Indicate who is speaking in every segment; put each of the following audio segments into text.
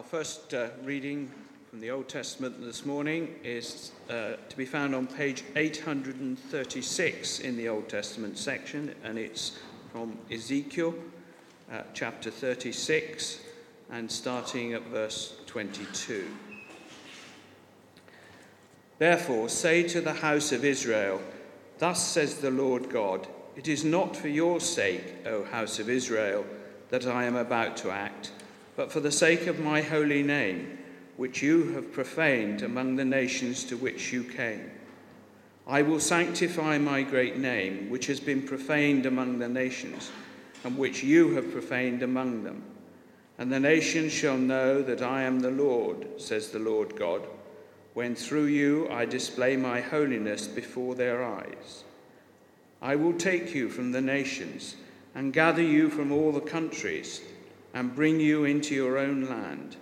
Speaker 1: Our first uh, reading from the Old Testament this morning is uh, to be found on page 836 in the Old Testament section, and it's from Ezekiel uh, chapter 36 and starting at verse 22. Therefore, say to the house of Israel, Thus says the Lord God, It is not for your sake, O house of Israel, that I am about to act but for the sake of my holy name, which you have profaned among the nations to which you came. I will sanctify my great name, which has been profaned among the nations, and which you have profaned among them. And the nations shall know that I am the Lord, says the Lord God, when through you I display my holiness before their eyes. I will take you from the nations and gather you from all the countries and bring you into your own land.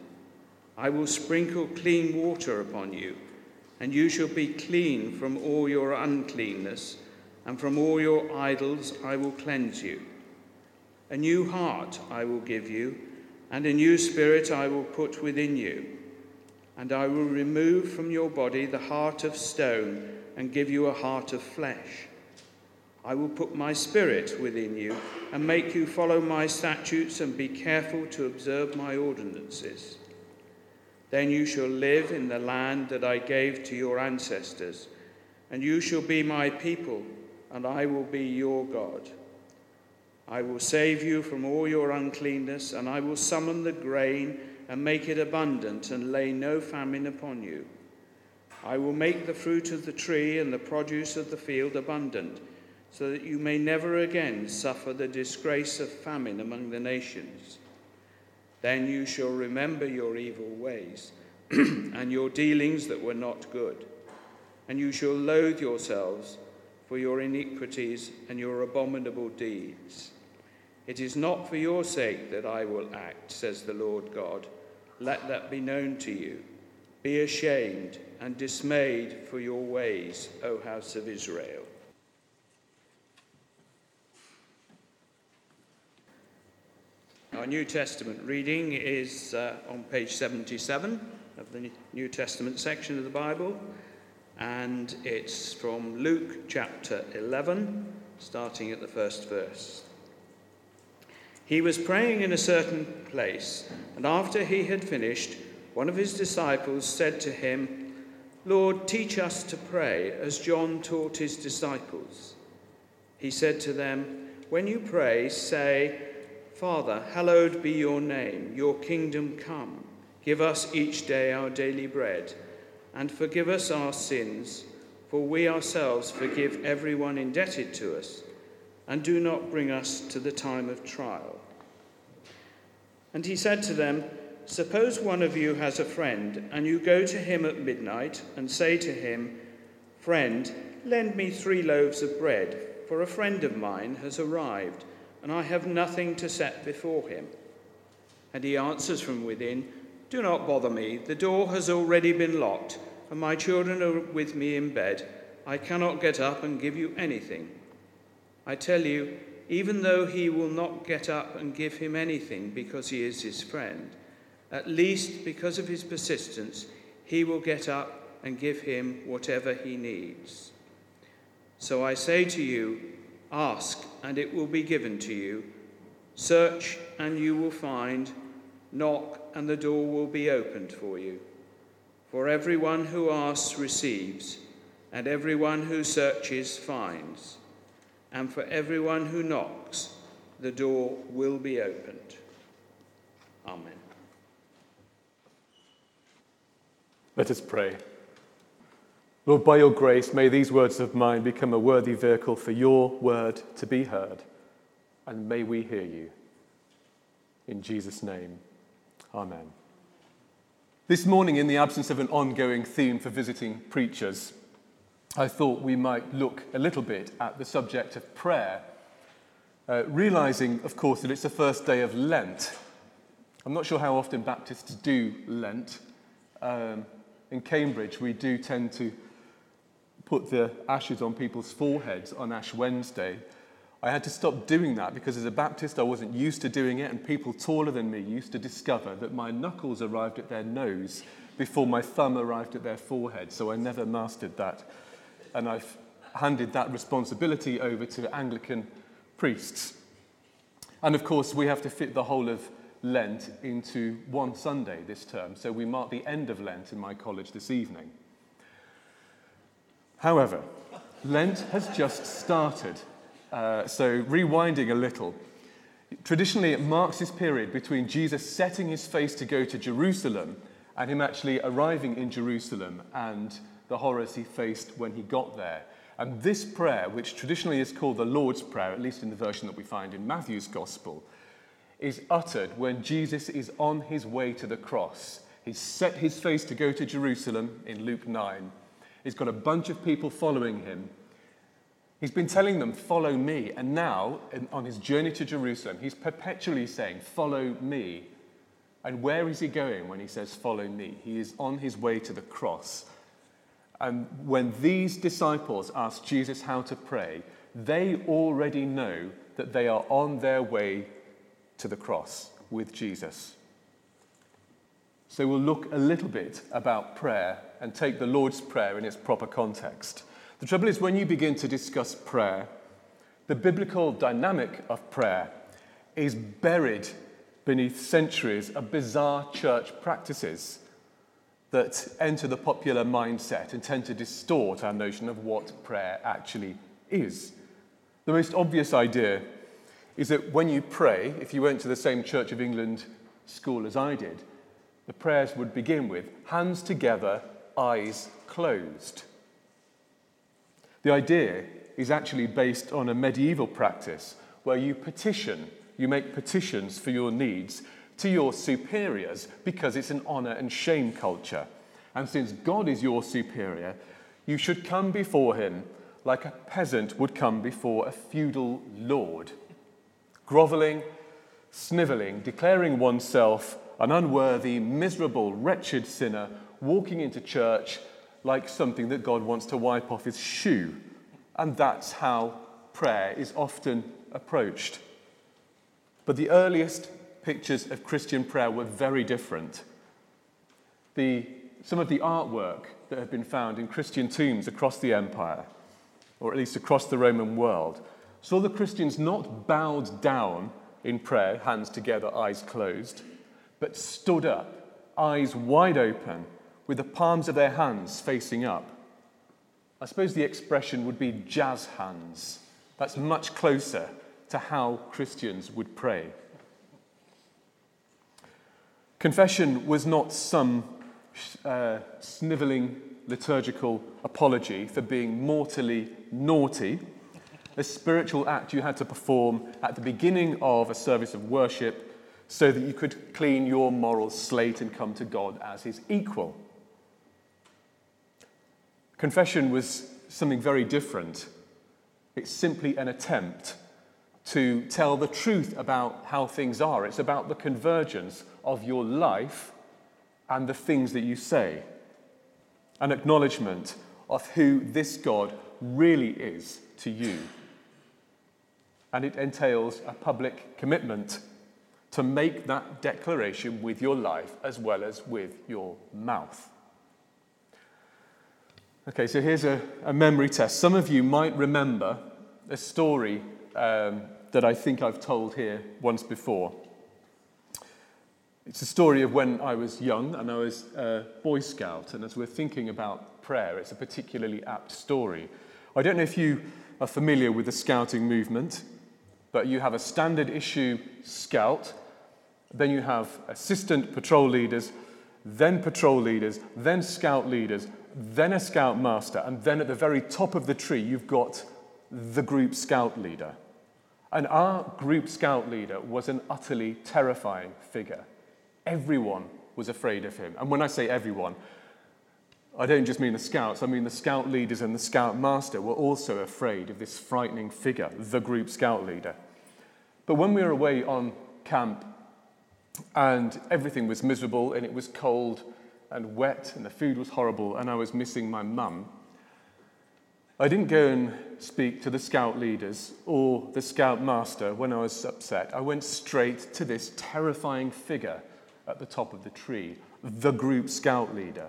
Speaker 1: I will sprinkle clean water upon you, and you shall be clean from all your uncleanness, and from all your idols I will cleanse you. A new heart I will give you, and a new spirit I will put within you. And I will remove from your body the heart of stone, and give you a heart of flesh. I will put my spirit within you and make you follow my statutes and be careful to observe my ordinances. Then you shall live in the land that I gave to your ancestors, and you shall be my people, and I will be your God. I will save you from all your uncleanness, and I will summon the grain and make it abundant, and lay no famine upon you. I will make the fruit of the tree and the produce of the field abundant so that you may never again suffer the disgrace of famine among the nations. Then you shall remember your evil ways and your dealings that were not good, and you shall loathe yourselves for your iniquities and your abominable deeds. It is not for your sake that I will act, says the Lord God. Let that be known to you. Be ashamed and dismayed for your ways, O house of Israel. Our New Testament reading is uh, on page 77 of the New Testament section of the Bible, and it's from Luke chapter 11, starting at the first verse. He was praying in a certain place, and after he had finished, one of his disciples said to him, Lord, teach us to pray as John taught his disciples. He said to them, When you pray, say, Father, hallowed be your name, your kingdom come. Give us each day our daily bread, and forgive us our sins, for we ourselves forgive everyone indebted to us, and do not bring us to the time of trial. And he said to them, Suppose one of you has a friend, and you go to him at midnight and say to him, Friend, lend me three loaves of bread, for a friend of mine has arrived and I have nothing to set before him. And he answers from within, Do not bother me. The door has already been locked, and my children are with me in bed. I cannot get up and give you anything. I tell you, even though he will not get up and give him anything because he is his friend, at least because of his persistence, he will get up and give him whatever he needs. So I say to you, Ask, and it will be given to you. Search, and you will find. Knock, and the door will be opened for you. For everyone who asks receives, and everyone who searches finds. And for everyone who knocks, the door will be opened. Amen.
Speaker 2: Let us pray. Lord, by your grace, may these words of mine become a worthy vehicle for your word to be heard, and may we hear you. In Jesus' name, Amen. This morning, in the absence of an ongoing theme for visiting preachers, I thought we might look a little bit at the subject of prayer, uh, realizing, of course, that it's the first day of Lent. I'm not sure how often Baptists do Lent. Um, in Cambridge, we do tend to put the ashes on people's foreheads on Ash Wednesday. I had to stop doing that because as a Baptist I wasn't used to doing it, and people taller than me used to discover that my knuckles arrived at their nose before my thumb arrived at their forehead, so I never mastered that. And I've handed that responsibility over to Anglican priests. And of course, we have to fit the whole of Lent into one Sunday this term, so we mark the end of Lent in my college this evening. However, Lent has just started, uh, so rewinding a little. Traditionally, it marks this period between Jesus setting his face to go to Jerusalem and him actually arriving in Jerusalem and the horrors he faced when he got there. And this prayer, which traditionally is called the Lord's Prayer, at least in the version that we find in Matthew's Gospel, is uttered when Jesus is on his way to the cross. He's set his face to go to Jerusalem in Luke 9. He's got a bunch of people following him. He's been telling them, Follow me. And now, on his journey to Jerusalem, he's perpetually saying, Follow me. And where is he going when he says, Follow me? He is on his way to the cross. And when these disciples ask Jesus how to pray, they already know that they are on their way to the cross with Jesus. So we'll look a little bit about prayer and take the Lord's Prayer in its proper context. The trouble is, when you begin to discuss prayer, the biblical dynamic of prayer is buried beneath centuries of bizarre church practices that enter the popular mindset and tend to distort our notion of what prayer actually is. The most obvious idea is that when you pray, if you went to the same Church of England school as I did, the prayers would begin with hands together, eyes closed. The idea is actually based on a medieval practice where you petition, you make petitions for your needs to your superiors because it's an honor and shame culture. And since God is your superior, you should come before him like a peasant would come before a feudal lord, groveling, sniveling, declaring oneself an unworthy, miserable, wretched sinner, walking into church like something that God wants to wipe off his shoe. And that's how prayer is often approached. But the earliest pictures of Christian prayer were very different. The, some of the artwork that have been found in Christian tombs across the empire, or at least across the Roman world, saw the Christians not bowed down in prayer, hands together, eyes closed, but stood up, eyes wide open, with the palms of their hands facing up. I suppose the expression would be jazz hands. That's much closer to how Christians would pray. Confession was not some uh, snivelling liturgical apology for being mortally naughty, a spiritual act you had to perform at the beginning of a service of worship so that you could clean your moral slate and come to God as his equal. Confession was something very different. It's simply an attempt to tell the truth about how things are. It's about the convergence of your life and the things that you say. An acknowledgement of who this God really is to you. And it entails a public commitment to make that declaration with your life as well as with your mouth. Okay, so here's a, a memory test. Some of you might remember a story um, that I think I've told here once before. It's a story of when I was young and I was a Boy Scout, and as we're thinking about prayer, it's a particularly apt story. I don't know if you are familiar with the scouting movement, but you have a standard issue scout, then you have assistant patrol leaders, then patrol leaders, then scout leaders, then a scout master, and then at the very top of the tree, you've got the group scout leader. And our group scout leader was an utterly terrifying figure. Everyone was afraid of him. And when I say everyone, I don't just mean the scouts, I mean the scout leaders and the scout master were also afraid of this frightening figure, the group scout leader. But when we were away on camp and everything was miserable and it was cold and wet and the food was horrible and I was missing my mum, I didn't go and speak to the scout leaders or the scout master when I was upset. I went straight to this terrifying figure at the top of the tree, the group scout leader.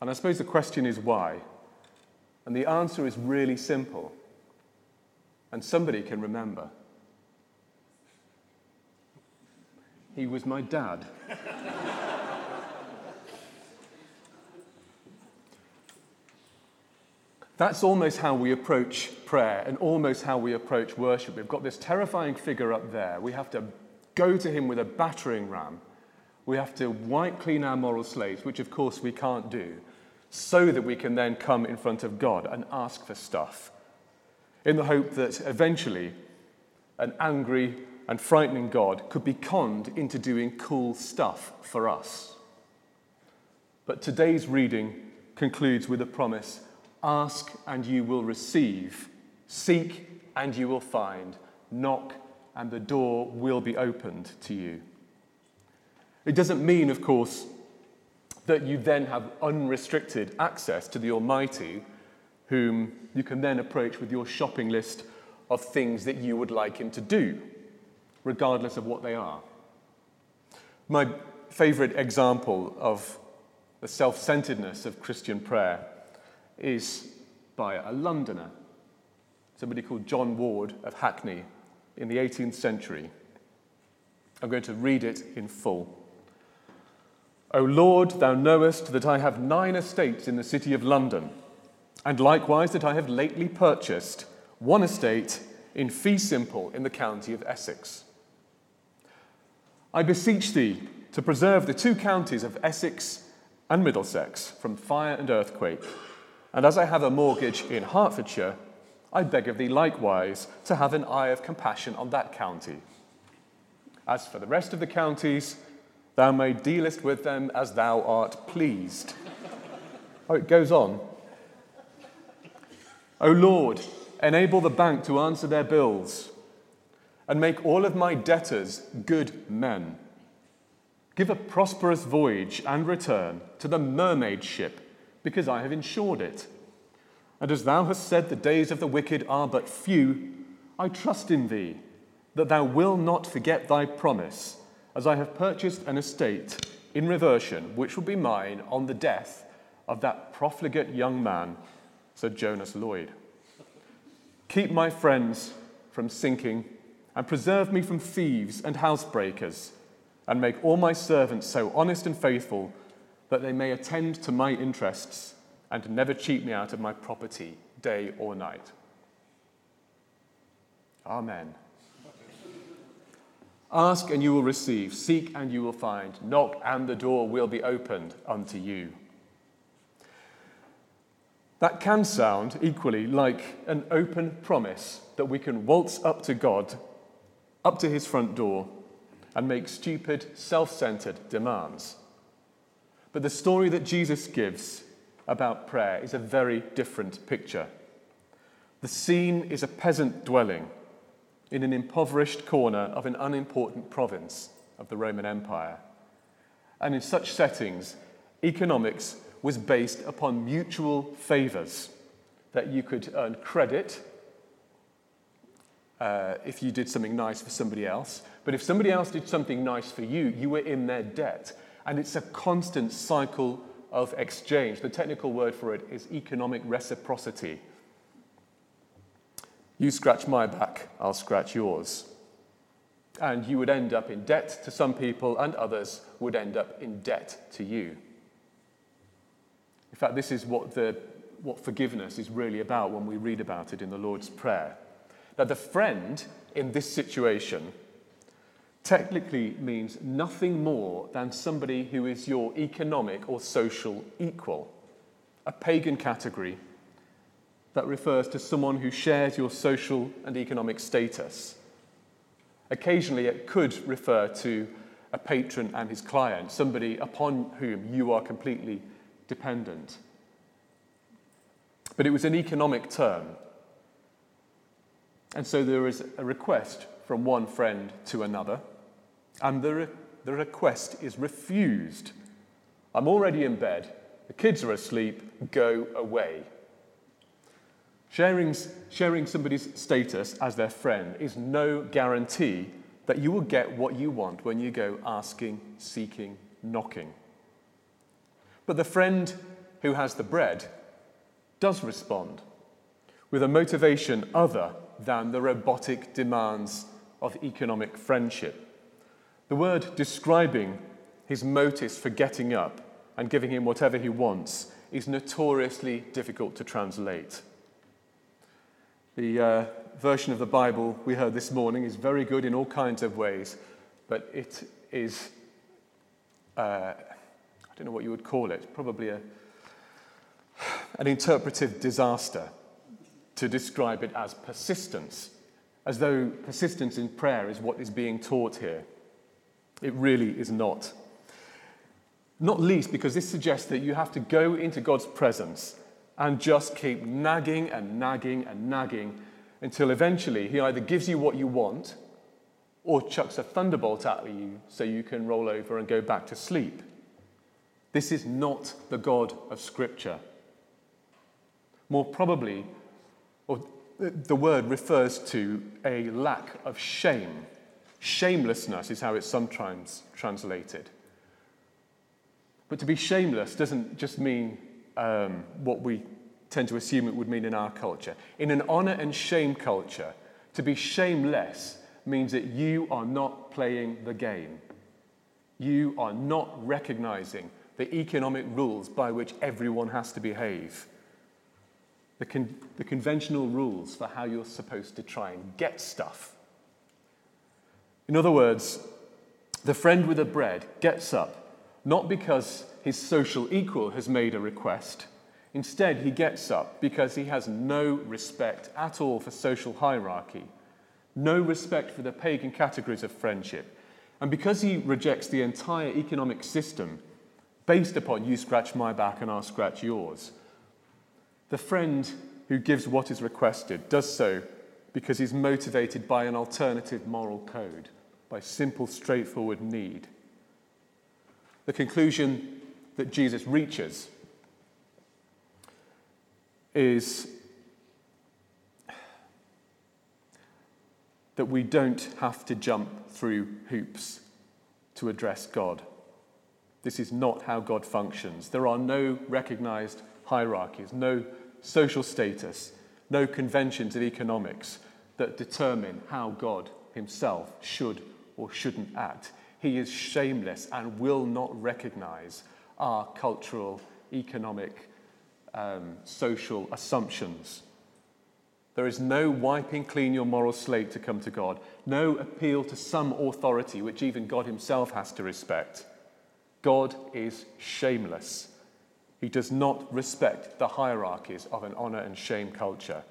Speaker 2: And I suppose the question is why? And the answer is really simple. And somebody can remember. He was my dad. That's almost how we approach prayer and almost how we approach worship. We've got this terrifying figure up there. We have to go to him with a battering ram. We have to wipe clean our moral slates, which of course we can't do, so that we can then come in front of God and ask for stuff in the hope that eventually an angry and frightening God could be conned into doing cool stuff for us. But today's reading concludes with a promise Ask and you will receive, seek and you will find, knock and the door will be opened to you. It doesn't mean, of course, that you then have unrestricted access to the Almighty, whom you can then approach with your shopping list of things that you would like Him to do, regardless of what they are. My favorite example of the self centeredness of Christian prayer is by a Londoner, somebody called John Ward of Hackney in the 18th century. I'm going to read it in full. O Lord, thou knowest that I have nine estates in the city of London, and likewise that I have lately purchased one estate in fee simple in the county of Essex. I beseech thee to preserve the two counties of Essex and Middlesex from fire and earthquake and as I have a mortgage in Hertfordshire, I beg of thee likewise to have an eye of compassion on that county. As for the rest of the counties, thou may dealest with them as thou art pleased. oh, it goes on. O Lord, enable the bank to answer their bills, and make all of my debtors good men. Give a prosperous voyage and return to the mermaid ship because I have insured it. And as thou hast said, the days of the wicked are but few, I trust in thee that thou wilt not forget thy promise, as I have purchased an estate in reversion, which will be mine on the death of that profligate young man, Sir Jonas Lloyd. Keep my friends from sinking, and preserve me from thieves and housebreakers, and make all my servants so honest and faithful that they may attend to my interests and never cheat me out of my property day or night. Amen. Ask and you will receive, seek and you will find, knock and the door will be opened unto you. That can sound equally like an open promise that we can waltz up to God, up to his front door, and make stupid, self centered demands. But the story that Jesus gives about prayer is a very different picture. The scene is a peasant dwelling in an impoverished corner of an unimportant province of the Roman Empire. And in such settings, economics was based upon mutual favors that you could earn credit uh, if you did something nice for somebody else. But if somebody else did something nice for you, you were in their debt and it's a constant cycle of exchange. The technical word for it is economic reciprocity. You scratch my back, I'll scratch yours. And you would end up in debt to some people, and others would end up in debt to you. In fact, this is what, the, what forgiveness is really about when we read about it in the Lord's Prayer. That the friend in this situation technically means nothing more than somebody who is your economic or social equal, a pagan category that refers to someone who shares your social and economic status. Occasionally, it could refer to a patron and his client, somebody upon whom you are completely dependent. But it was an economic term. And so there is a request from one friend to another and the, re- the request is refused. I'm already in bed, the kids are asleep, go away. Sharing, sharing somebody's status as their friend is no guarantee that you will get what you want when you go asking, seeking, knocking. But the friend who has the bread does respond with a motivation other than the robotic demands of economic friendship. The word describing his motives for getting up and giving him whatever he wants is notoriously difficult to translate. The uh, version of the Bible we heard this morning is very good in all kinds of ways, but it is, uh, I don't know what you would call it, probably a, an interpretive disaster to describe it as persistence, as though persistence in prayer is what is being taught here. It really is not. Not least because this suggests that you have to go into God's presence and just keep nagging and nagging and nagging until eventually He either gives you what you want or chucks a thunderbolt at you so you can roll over and go back to sleep. This is not the God of Scripture. More probably, or the word refers to a lack of shame. Shamelessness is how it's sometimes translated. But to be shameless doesn't just mean um, what we tend to assume it would mean in our culture. In an honor and shame culture, to be shameless means that you are not playing the game. You are not recognizing the economic rules by which everyone has to behave. The, con- the conventional rules for how you're supposed to try and get stuff. In other words, the friend with the bread gets up not because his social equal has made a request. Instead, he gets up because he has no respect at all for social hierarchy, no respect for the pagan categories of friendship, and because he rejects the entire economic system based upon you scratch my back and I'll scratch yours. The friend who gives what is requested does so because he's motivated by an alternative moral code, by simple, straightforward need. The conclusion that Jesus reaches is that we don't have to jump through hoops to address God. This is not how God functions. There are no recognized hierarchies, no social status, no conventions of economics that determine how God himself should or shouldn't act. He is shameless and will not recognize our cultural, economic, um, social assumptions. There is no wiping clean your moral slate to come to God, no appeal to some authority which even God Himself has to respect. God is shameless. He does not respect the hierarchies of an honor and shame culture.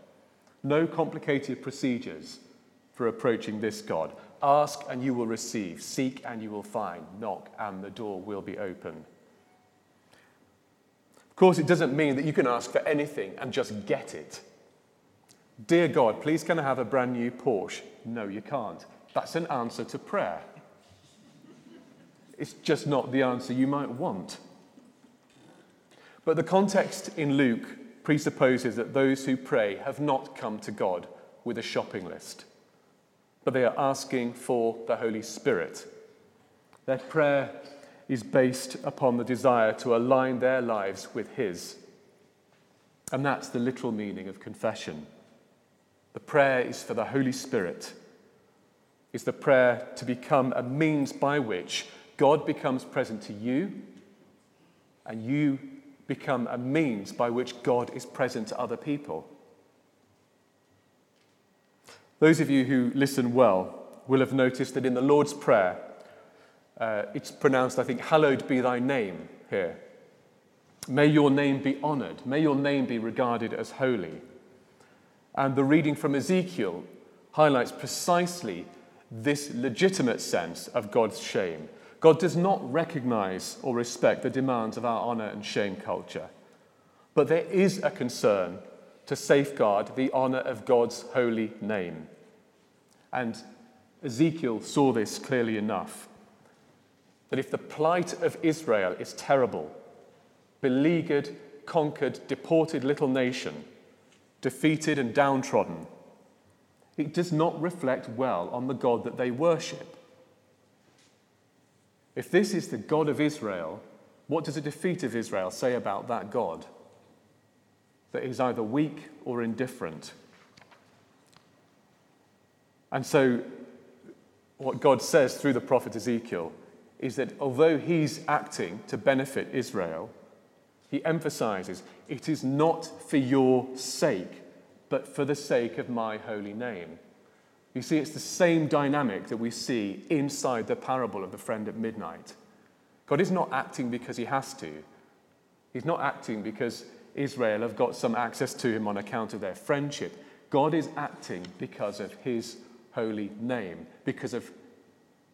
Speaker 2: No complicated procedures for approaching this God. Ask and you will receive, seek and you will find, knock and the door will be open. Of course, it doesn't mean that you can ask for anything and just get it. Dear God, please can I have a brand new Porsche? No, you can't. That's an answer to prayer. It's just not the answer you might want. But the context in Luke presupposes that those who pray have not come to God with a shopping list but they are asking for the Holy Spirit. Their prayer is based upon the desire to align their lives with His. And that's the literal meaning of confession. The prayer is for the Holy Spirit, is the prayer to become a means by which God becomes present to you, and you become a means by which God is present to other people. Those of you who listen well will have noticed that in the Lord's Prayer, uh, it's pronounced, I think, hallowed be thy name here. May your name be honored. May your name be regarded as holy. And the reading from Ezekiel highlights precisely this legitimate sense of God's shame. God does not recognize or respect the demands of our honor and shame culture, but there is a concern to safeguard the honor of God's holy name. And Ezekiel saw this clearly enough that if the plight of Israel is terrible, beleaguered, conquered, deported little nation, defeated and downtrodden, it does not reflect well on the God that they worship. If this is the God of Israel, what does a defeat of Israel say about that God? That he's either weak or indifferent. And so, what God says through the prophet Ezekiel is that although he's acting to benefit Israel, he emphasizes it is not for your sake, but for the sake of my holy name. You see, it's the same dynamic that we see inside the parable of the friend at midnight. God is not acting because he has to. He's not acting because Israel have got some access to him on account of their friendship. God is acting because of his holy name, because of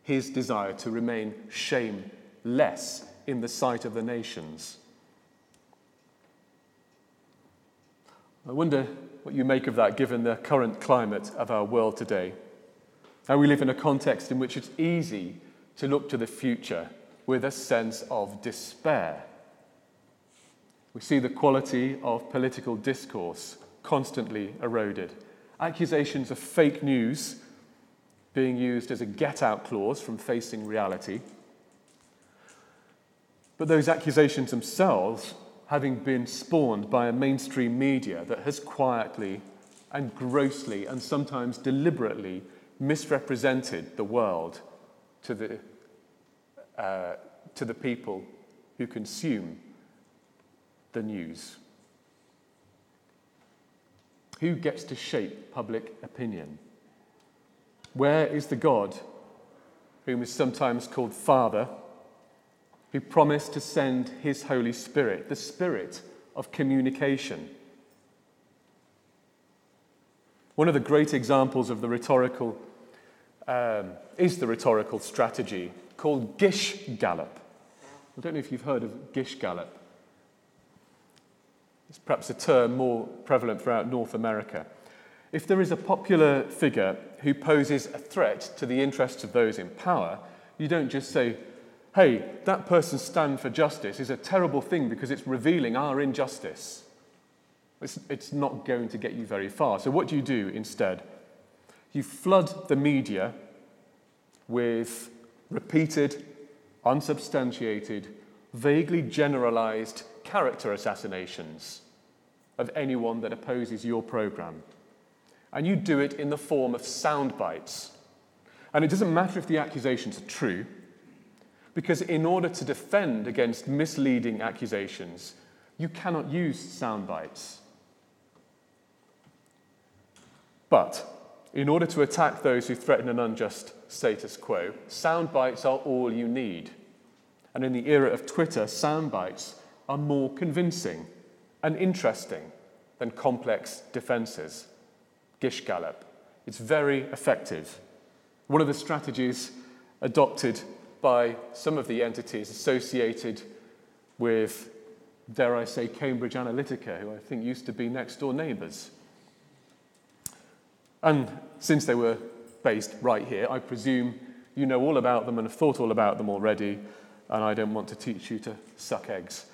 Speaker 2: his desire to remain shameless in the sight of the nations. I wonder what you make of that given the current climate of our world today. How we live in a context in which it's easy to look to the future with a sense of despair. We see the quality of political discourse constantly eroded. Accusations of fake news being used as a get out clause from facing reality. But those accusations themselves having been spawned by a mainstream media that has quietly and grossly and sometimes deliberately misrepresented the world to the, uh, to the people who consume the news. Who gets to shape public opinion? Where is the God whom is sometimes called Father, who promised to send his Holy Spirit, the Spirit of communication? One of the great examples of the rhetorical um, is the rhetorical strategy called Gish Gallop. I don't know if you've heard of Gish Gallop. It's perhaps a term more prevalent throughout North America. If there is a popular figure who poses a threat to the interests of those in power, you don't just say, hey, that person's stand for justice is a terrible thing because it's revealing our injustice. It's, it's not going to get you very far. So, what do you do instead? You flood the media with repeated, unsubstantiated, vaguely generalized character assassinations of anyone that opposes your program and you do it in the form of sound bites. And it doesn't matter if the accusations are true, because in order to defend against misleading accusations, you cannot use sound bites. But in order to attack those who threaten an unjust status quo, sound bites are all you need. And in the era of Twitter, sound bites are more convincing and interesting than complex defenses. Gish Gallop. It's very effective. One of the strategies adopted by some of the entities associated with, dare I say, Cambridge Analytica, who I think used to be next door neighbours. And since they were based right here, I presume you know all about them and have thought all about them already, and I don't want to teach you to suck eggs.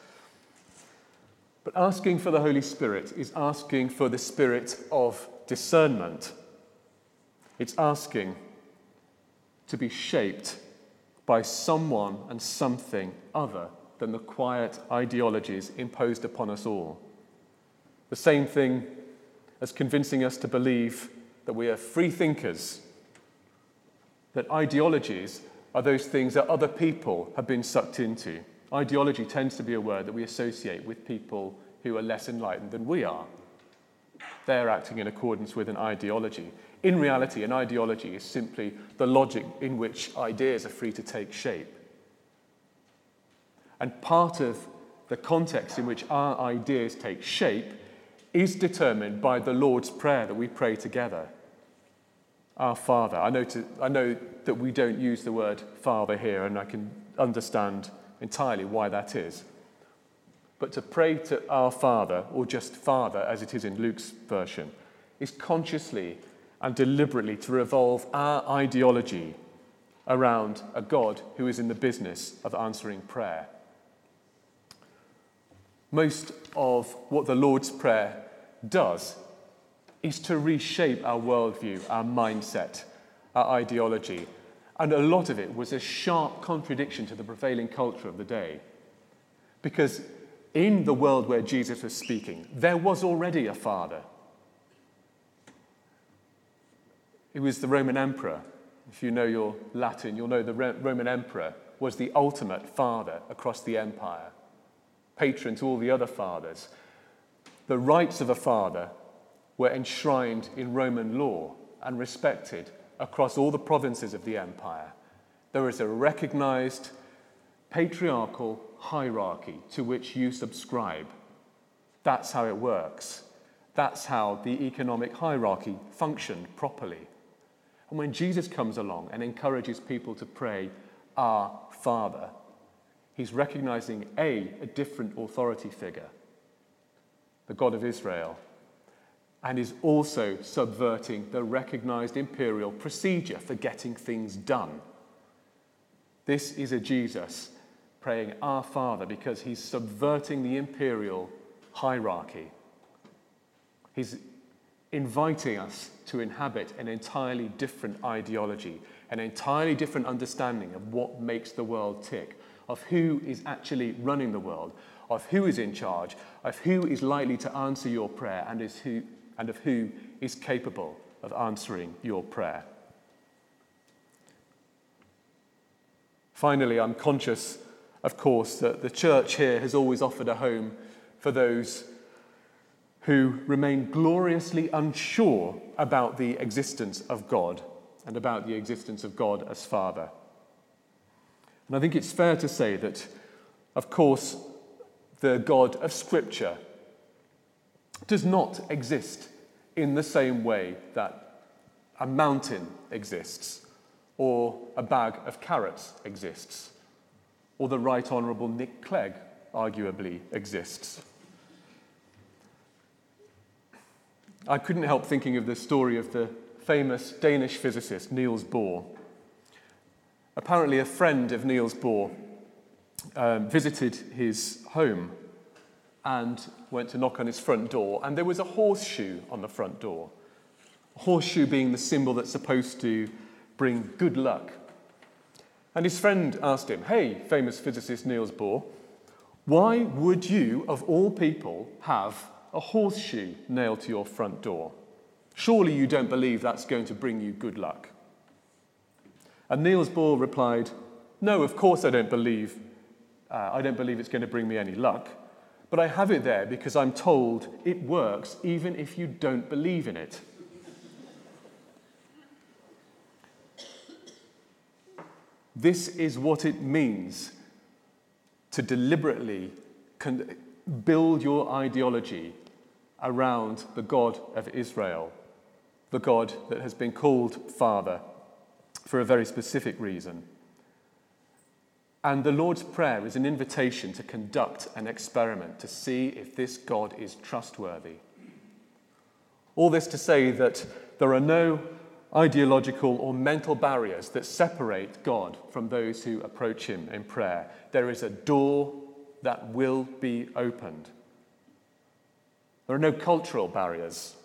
Speaker 2: But asking for the Holy Spirit is asking for the spirit of discernment. It's asking to be shaped by someone and something other than the quiet ideologies imposed upon us all. The same thing as convincing us to believe that we are free thinkers, that ideologies are those things that other people have been sucked into. Ideology tends to be a word that we associate with people who are less enlightened than we are they're acting in accordance with an ideology. In reality, an ideology is simply the logic in which ideas are free to take shape. And part of the context in which our ideas take shape is determined by the Lord's Prayer that we pray together. Our Father. I know, to, I know that we don't use the word Father here, and I can understand entirely why that is. But to pray to our Father, or just Father as it is in Luke's version, is consciously and deliberately to revolve our ideology around a God who is in the business of answering prayer. Most of what the Lord's Prayer does is to reshape our worldview, our mindset, our ideology. And a lot of it was a sharp contradiction to the prevailing culture of the day. Because in the world where Jesus was speaking, there was already a father. He was the Roman emperor. If you know your Latin, you'll know the Roman emperor was the ultimate father across the empire, patron to all the other fathers. The rights of a father were enshrined in Roman law and respected across all the provinces of the empire. There is a recognized patriarchal hierarchy to which you subscribe. That's how it works. That's how the economic hierarchy functioned properly. And when Jesus comes along and encourages people to pray, Our Father, he's recognizing A, a different authority figure, the God of Israel, and is also subverting the recognized imperial procedure for getting things done. This is a Jesus praying Our Father because he's subverting the imperial hierarchy. He's inviting us to inhabit an entirely different ideology, an entirely different understanding of what makes the world tick, of who is actually running the world, of who is in charge, of who is likely to answer your prayer, and, is who, and of who is capable of answering your prayer. Finally, I'm conscious, of course, that the church here has always offered a home for those who remain gloriously unsure about the existence of God and about the existence of God as Father. And I think it's fair to say that, of course, the God of Scripture does not exist in the same way that a mountain exists, or a bag of carrots exists, or the Right Honourable Nick Clegg arguably exists. I couldn't help thinking of the story of the famous Danish physicist Niels Bohr. Apparently, a friend of Niels Bohr um, visited his home and went to knock on his front door, and there was a horseshoe on the front door. A horseshoe being the symbol that's supposed to bring good luck. And his friend asked him, Hey, famous physicist Niels Bohr, why would you, of all people, have a horseshoe nailed to your front door. Surely you don't believe that's going to bring you good luck. And Niels Bohr replied, No, of course I don't believe. Uh, I don't believe it's going to bring me any luck. But I have it there because I'm told it works even if you don't believe in it. This is what it means to deliberately con- build your ideology around the God of Israel, the God that has been called Father for a very specific reason. And the Lord's Prayer is an invitation to conduct an experiment to see if this God is trustworthy. All this to say that there are no ideological or mental barriers that separate God from those who approach Him in prayer. There is a door that will be opened. There are no cultural barriers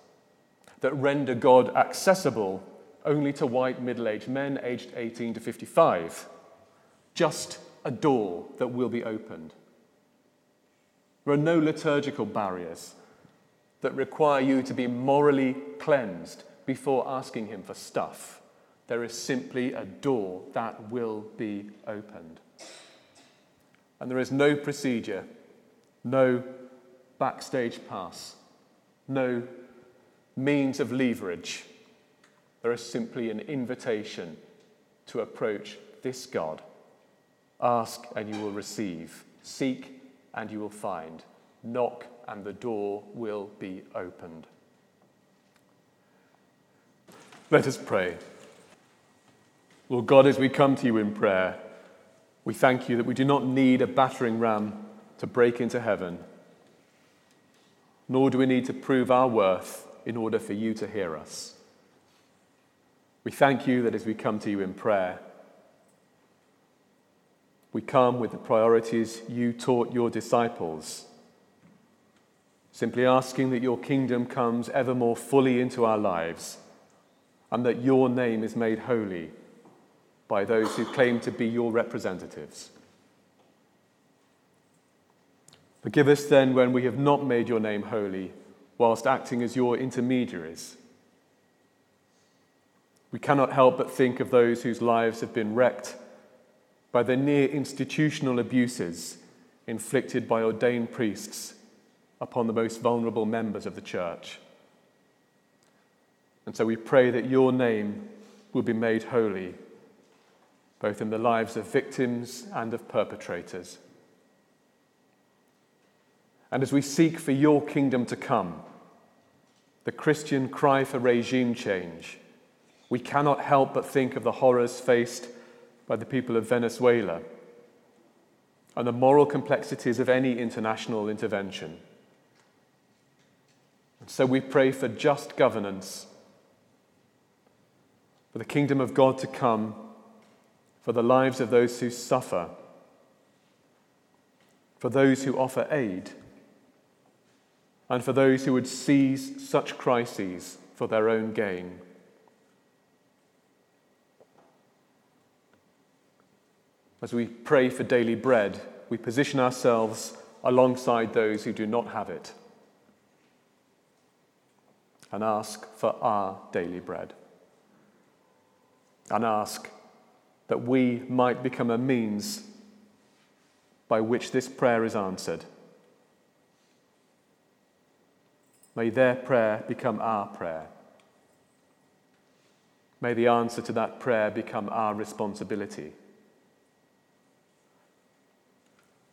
Speaker 2: that render God accessible only to white middle aged men aged 18 to 55. Just a door that will be opened. There are no liturgical barriers that require you to be morally cleansed before asking Him for stuff. There is simply a door that will be opened. And there is no procedure, no backstage pass, no means of leverage. There is simply an invitation to approach this God. Ask and you will receive, seek and you will find, knock and the door will be opened. Let us pray. Lord God, as we come to you in prayer, we thank you that we do not need a battering ram to break into heaven, nor do we need to prove our worth in order for you to hear us. We thank you that as we come to you in prayer, we come with the priorities you taught your disciples simply asking that your kingdom comes ever more fully into our lives and that your name is made holy by those who claim to be your representatives. Forgive us then when we have not made your name holy whilst acting as your intermediaries. We cannot help but think of those whose lives have been wrecked by the near institutional abuses inflicted by ordained priests upon the most vulnerable members of the church. And so we pray that your name will be made holy, both in the lives of victims and of perpetrators. And as we seek for your kingdom to come, the Christian cry for regime change, we cannot help but think of the horrors faced by the people of Venezuela and the moral complexities of any international intervention. And so we pray for just governance, for the kingdom of God to come, for the lives of those who suffer, for those who offer aid, and for those who would seize such crises for their own gain. As we pray for daily bread, we position ourselves alongside those who do not have it and ask for our daily bread. And ask that we might become a means by which this prayer is answered. May their prayer become our prayer. May the answer to that prayer become our responsibility.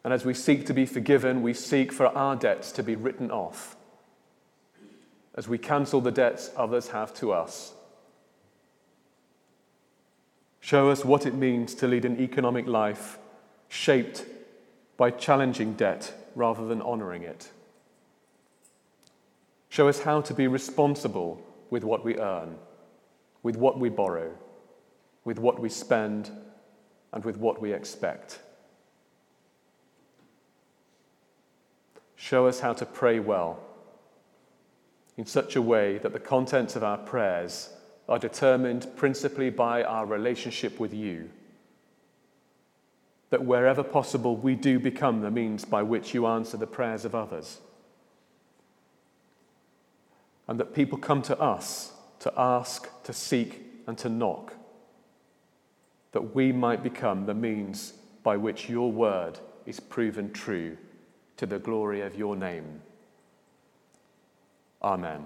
Speaker 2: And as we seek to be forgiven, we seek for our debts to be written off as we cancel the debts others have to us. Show us what it means to lead an economic life shaped by challenging debt rather than honoring it. Show us how to be responsible with what we earn, with what we borrow, with what we spend, and with what we expect. Show us how to pray well in such a way that the contents of our prayers are determined principally by our relationship with you. That wherever possible, we do become the means by which you answer the prayers of others. And that people come to us to ask, to seek, and to knock. That we might become the means by which your word is proven true to the glory of your name. Amen.